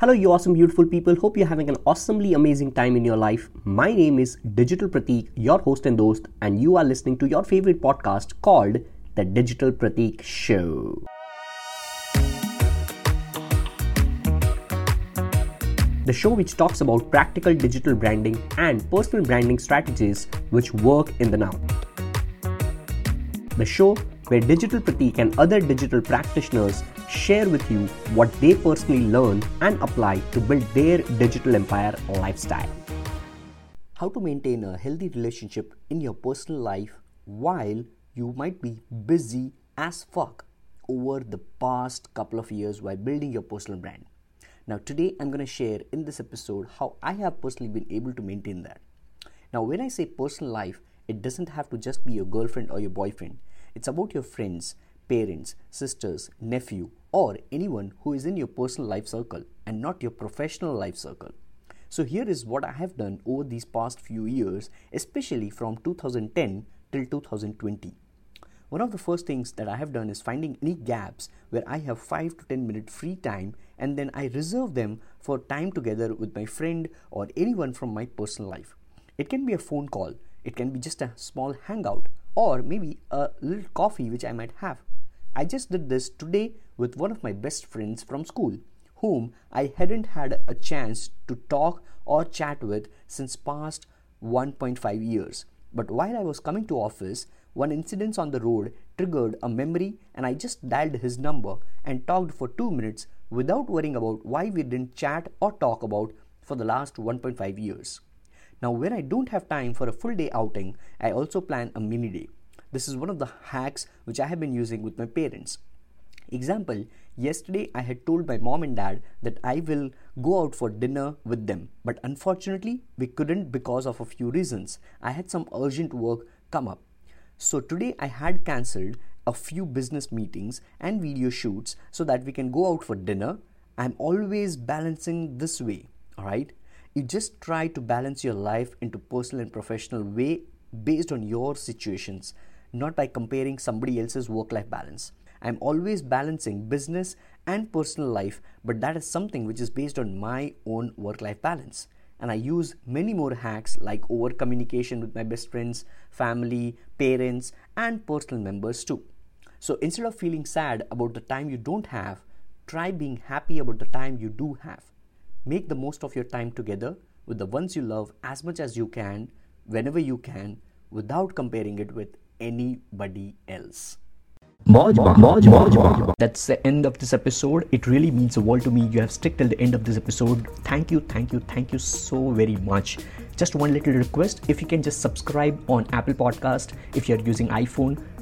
Hello, you awesome, beautiful people. Hope you're having an awesomely amazing time in your life. My name is Digital Pratik, your host and host, and you are listening to your favorite podcast called The Digital Pratik Show. The show which talks about practical digital branding and personal branding strategies which work in the now. The show where Digital Pratik and other digital practitioners share with you what they personally learn and apply to build their digital empire lifestyle. How to maintain a healthy relationship in your personal life while you might be busy as fuck over the past couple of years while building your personal brand. Now, today I'm going to share in this episode how I have personally been able to maintain that. Now, when I say personal life, it doesn't have to just be your girlfriend or your boyfriend. It's about your friends, parents, sisters, nephew, or anyone who is in your personal life circle and not your professional life circle. So, here is what I have done over these past few years, especially from 2010 till 2020. One of the first things that I have done is finding any gaps where I have 5 to 10 minute free time and then I reserve them for time together with my friend or anyone from my personal life. It can be a phone call, it can be just a small hangout, or maybe a little coffee which I might have. I just did this today with one of my best friends from school, whom I hadn't had a chance to talk or chat with since past 1.5 years. But while I was coming to office, one incident on the road triggered a memory and I just dialed his number and talked for 2 minutes without worrying about why we didn't chat or talk about for the last 1.5 years. Now, when I don't have time for a full day outing, I also plan a mini day. This is one of the hacks which I have been using with my parents. Example, yesterday I had told my mom and dad that I will go out for dinner with them, but unfortunately we couldn't because of a few reasons. I had some urgent work come up. So today I had cancelled a few business meetings and video shoots so that we can go out for dinner. I'm always balancing this way, all right? You just try to balance your life into personal and professional way based on your situations, not by comparing somebody else's work life balance. I'm always balancing business and personal life, but that is something which is based on my own work life balance. And I use many more hacks like over communication with my best friends, family, parents, and personal members too. So instead of feeling sad about the time you don't have, try being happy about the time you do have. Make the most of your time together with the ones you love as much as you can, whenever you can, without comparing it with anybody else. That's the end of this episode. It really means the world to me. You have stuck till the end of this episode. Thank you, thank you, thank you so very much. Just one little request if you can just subscribe on Apple Podcast if you're using iPhone